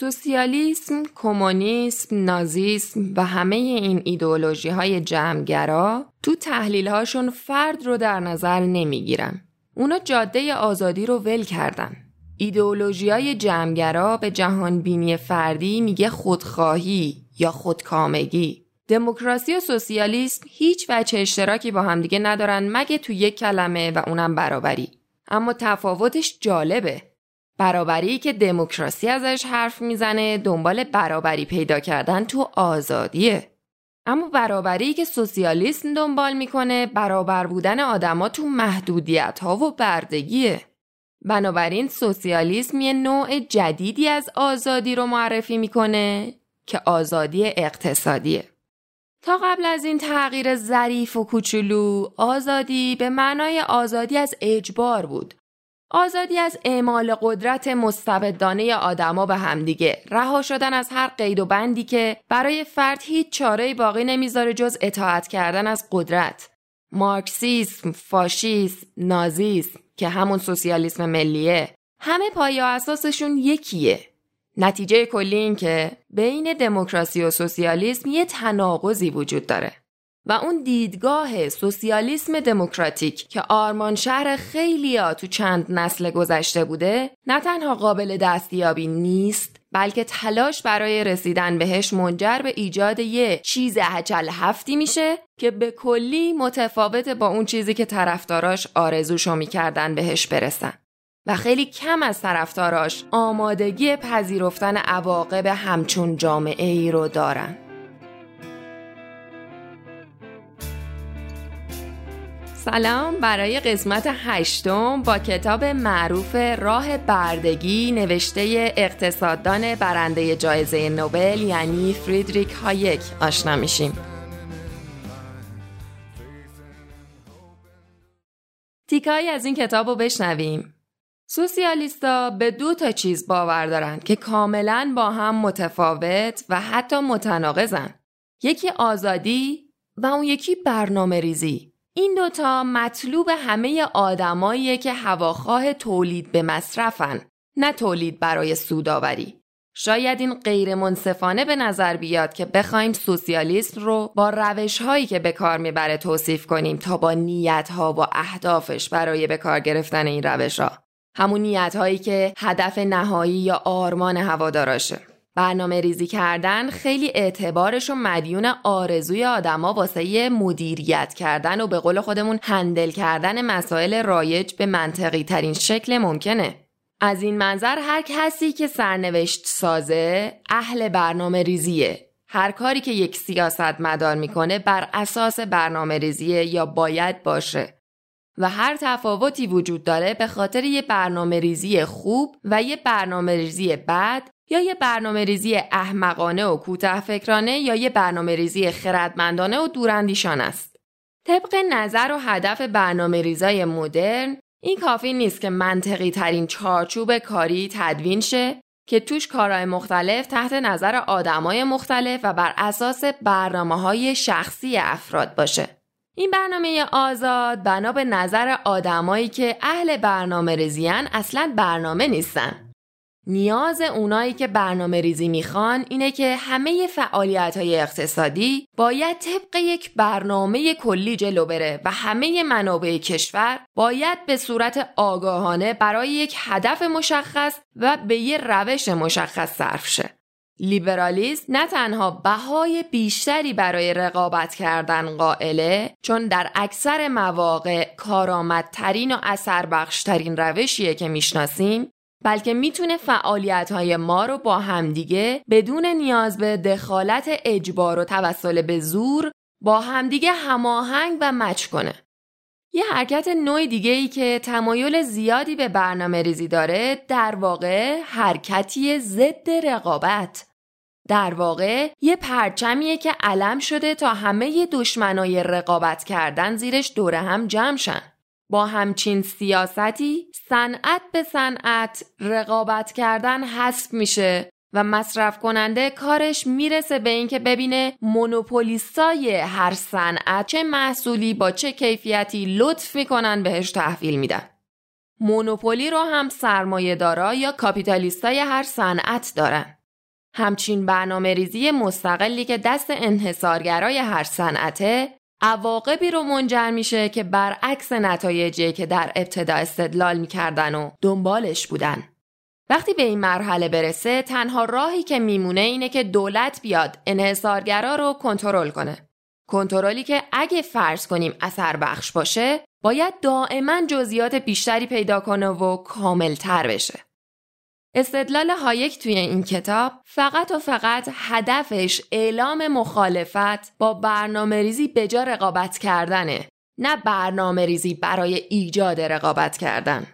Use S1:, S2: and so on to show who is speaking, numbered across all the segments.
S1: سوسیالیسم، کمونیسم، نازیسم و همه این ایدئولوژی های جمعگرا تو تحلیل هاشون فرد رو در نظر نمی‌گیرن. اونا جاده آزادی رو ول کردن. ایدئولوژی های جمعگرا به جهان بینی فردی میگه خودخواهی یا خودکامگی. دموکراسی و سوسیالیسم هیچ وجه اشتراکی با همدیگه ندارن مگه تو یک کلمه و اونم برابری. اما تفاوتش جالبه. برابری که دموکراسی ازش حرف می‌زنه دنبال برابری پیدا کردن تو آزادیه. اما برابری که سوسیالیسم دنبال می‌کنه برابر بودن آدما تو محدودیت ها و بردگیه. بنابراین سوسیالیسم یه نوع جدیدی از آزادی رو معرفی می‌کنه که آزادی اقتصادیه. تا قبل از این تغییر ظریف و کوچولو آزادی به معنای آزادی از اجبار بود آزادی از اعمال قدرت مستبدانه آدما به همدیگه. رها شدن از هر قید و بندی که برای فرد هیچ چاره باقی نمی‌ذاره جز اطاعت کردن از قدرت. مارکسیسم، فاشیسم، نازیسم که همون سوسیالیسم ملیه. همه پایه اساسشون یکیه. نتیجه کلی این که بین دموکراسی و سوسیالیسم یه تناقضی وجود داره. و اون دیدگاه سوسیالیسم دموکراتیک که آرمان شهر خیلیا تو چند نسل گذشته بوده نه تنها قابل دستیابی نیست بلکه تلاش برای رسیدن بهش منجر به ایجاد یه چیز هچل هفتی میشه که به کلی متفاوت با اون چیزی که طرفداراش آرزوشو می‌کردن بهش برسن. و خیلی کم از طرفداراش آمادگی پذیرفتن عواقب همچون جامعه ای رو دارن. سلام برای قسمت هشتم با کتاب معروف راه بردگی نوشته اقتصاددان برنده جایزه نوبل یعنی فریدریک هایک آشنا میشیم. تیکایی از این کتاب رو بشنویم. سوسیالیستا به دو تا چیز باور دارن که کاملا با هم متفاوت و حتی متناقضن. یکی آزادی و اون یکی برنامه ریزی. این دوتا مطلوب همه آدماییه که هواخواه تولید به مصرفن نه تولید برای سوداوری شاید این غیر منصفانه به نظر بیاد که بخوایم سوسیالیسم رو با روش هایی که به کار می‌بره توصیف کنیم تا با نیت ها و اهدافش برای به کار گرفتن این روش ها. همون نیت هایی که هدف نهایی یا آرمان هواداراشه. برنامه ریزی کردن خیلی اعتبارش و مدیون آرزوی آدما واسه مدیریت کردن و به قول خودمون هندل کردن مسائل رایج به منطقی ترین شکل ممکنه. از این منظر هر کسی که سرنوشت سازه اهل برنامه ریزیه. هر کاری که یک سیاست مدار می‌کنه بر اساس برنامه ریزیه یا باید باشه. و هر تفاوتی وجود داره به خاطر یه برنامه ریزی خوب و یه برنامه ریزی بد یا یه برنامه ریزی احمقانه و کوتاه فکرانه یا یه برنامه ریزی خردمندانه و دوراندیشان است. طبق نظر و هدف برنامه ریزای مدرن این کافی نیست که منطقی ترین چارچوب کاری تدوین شه که توش کارهای مختلف تحت نظر آدمای مختلف و بر اساس برنامه های شخصی افراد باشه. این برنامه آزاد بنا به نظر آدمایی که اهل برنامه ریزیان اصلا برنامه نیستن. نیاز اونایی که برنامه ریزی می‌خوان اینه که همه فعالیت های اقتصادی باید طبق یک برنامه کلی جلو بره و همه منابع کشور باید به صورت آگاهانه برای یک هدف مشخص و به یه روش مشخص صرف شه. لیبرالیسم نه تنها بهای بیشتری برای رقابت کردن قائله چون در اکثر مواقع کارآمدترین و اثر بخشترین روشیه که می‌شناسیم بلکه می‌تونه فعالیت های ما رو با همدیگه بدون نیاز به دخالت اجبار و توسل به زور با همدیگه هماهنگ و مچ کنه. یه حرکت نوع دیگه ای که تمایل زیادی به برنامه ریزی داره در واقع حرکتی ضد رقابت. در واقع یه پرچمیه که علم شده تا همه دشمنای رقابت کردن زیرش دوره هم جمع شن. با همچین سیاستی صنعت به صنعت رقابت کردن حذف میشه و مصرف کننده کارش می‌رسه به اینکه ببینه مونوپولیستای هر صنعت چه محصولی با چه کیفیتی لطف می‌کنن بهش تحویل میدن. مونوپولی رو هم سرمایه دارا یا کاپیتالیستای هر صنعت دارن. همچین برنامه ریزی مستقلی که دست انحصارگرای هر صنعته عواقبی رو منجر میشه که برعکس نتایجی که در ابتدا استدلال می‌کردن و دنبالش بودن. وقتی به این مرحله برسه تنها راهی که میمونه اینه که دولت بیاد انحصارگرا رو کنترل کنه. کنترلی که اگه فرض کنیم اثر بخش باشه باید دائما جزئیات بیشتری پیدا کنه و کاملتر بشه. استدلال هایک توی این کتاب فقط و فقط هدفش اعلام مخالفت با برنامه ریزی به جا رقابت کردنه نه برنامه ریزی برای ایجاد رقابت کردن.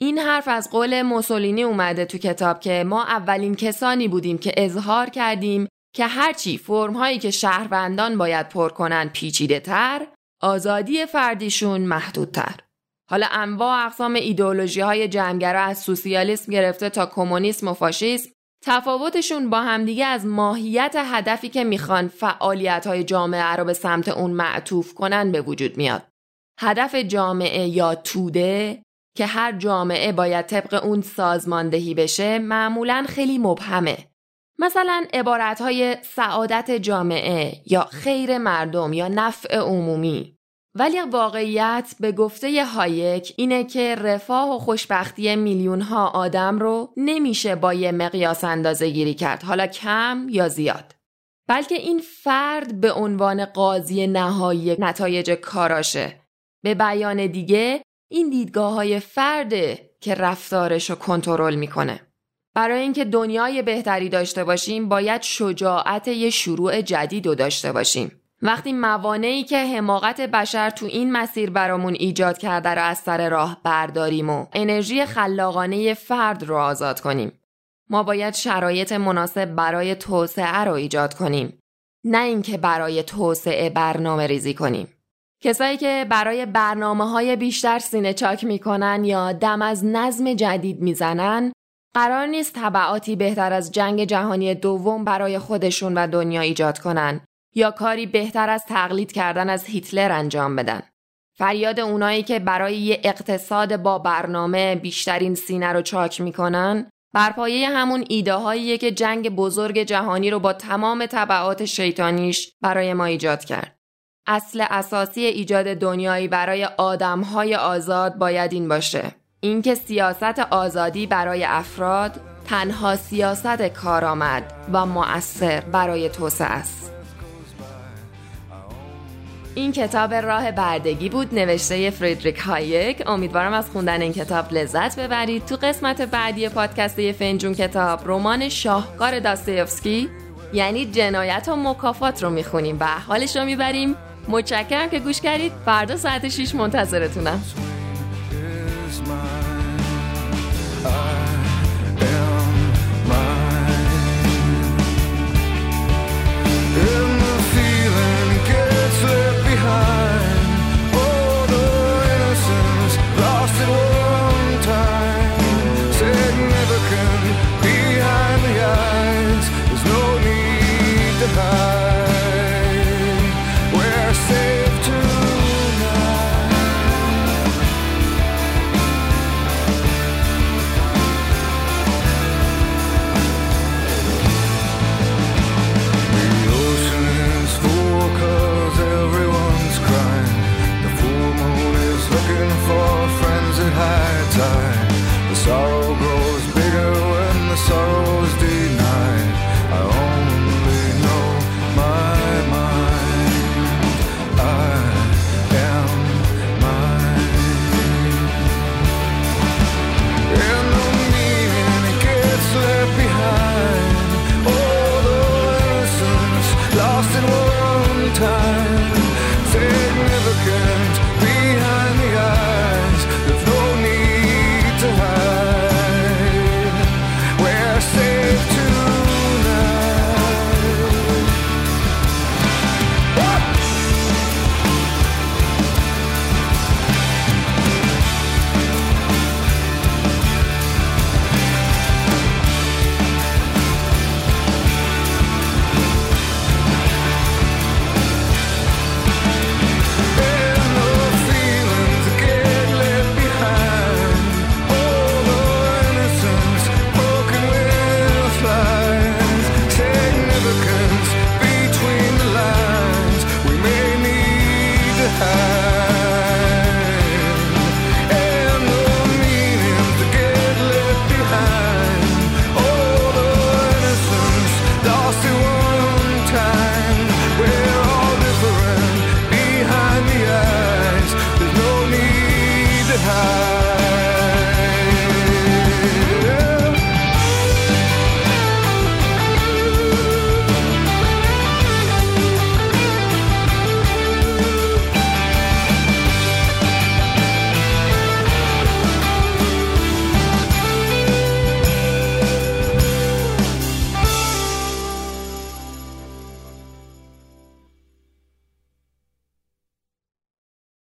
S1: این حرف از قول موسولینی اومده تو کتاب که ما اولین کسانی بودیم که اظهار کردیم که هرچی فرمهایی که شهروندان باید پر کنن پیچیده تر، آزادی فردیشون محدودتر. حالا انواع اقسام ایدئولوژی های جمعگرا از سوسیالیسم گرفته تا کمونیسم و فاشیسم تفاوتشون با همدیگه از ماهیت هدفی که می‌خوان فعالیت های جامعه رو به سمت اون معطوف کنن به وجود میاد. هدف جامعه یا توده که هر جامعه باید طبق اون سازماندهی بشه معمولا خیلی مبهمه. مثلا عبارت های سعادت جامعه یا خیر مردم یا نفع عمومی ولی واقعیت به گفته هایک اینه که رفاه و خوشبختی میلیون ها آدم رو نمیشه با یه مقیاس اندازه گیری کرد حالا کم یا زیاد. بلکه این فرد به عنوان قاضی نهایی نتایج کاراشه. به بیان دیگه این دیدگاه های فرده که رفتارش رو کنترل می‌کنه. برای اینکه دنیای بهتری داشته باشیم باید شجاعت یه شروع جدید رو داشته باشیم. وقتی موانعی که حماقت بشر تو این مسیر برامون ایجاد کرده رو از سر راه برداریم و انرژی خلاقانه فرد رو آزاد کنیم. ما باید شرایط مناسب برای توسعه رو ایجاد کنیم. نه اینکه برای توسعه برنامه ریزی کنیم. کسایی که برای برنامه های بیشتر سینه چاک می‌کنن یا دم از نظم جدید می‌زنن قرار نیست طبعاتی بهتر از جنگ جهانی دوم برای خودشون و دنیا ایجاد کنن یا کاری بهتر از تقلید کردن از هیتلر انجام بدن. فریاد اونایی که برای یه اقتصاد با برنامه بیشترین سینه رو چاک می‌کنن بر پایه همون ایده که جنگ بزرگ جهانی رو با تمام طبعات شیطانیش برای ما ایجاد کرد. اصل اساسی ایجاد دنیایی برای آدمهای آزاد باید این باشه. اینکه سیاست آزادی برای افراد تنها سیاست کارآمد و مؤثر برای توسعه است. این کتاب راه بردگی بود نوشته فریدریک هایک. امیدوارم از خوندن این کتاب لذت ببرید. تو قسمت بعدی پادکست فنجون کتاب رمان شاهکار داستایفسکی یعنی جنایت و مکافات رو می‌خونیم و حالش رو می‌بریم. متشکرم که گوش کردید. فردا ساعت 6 منتظرتونم.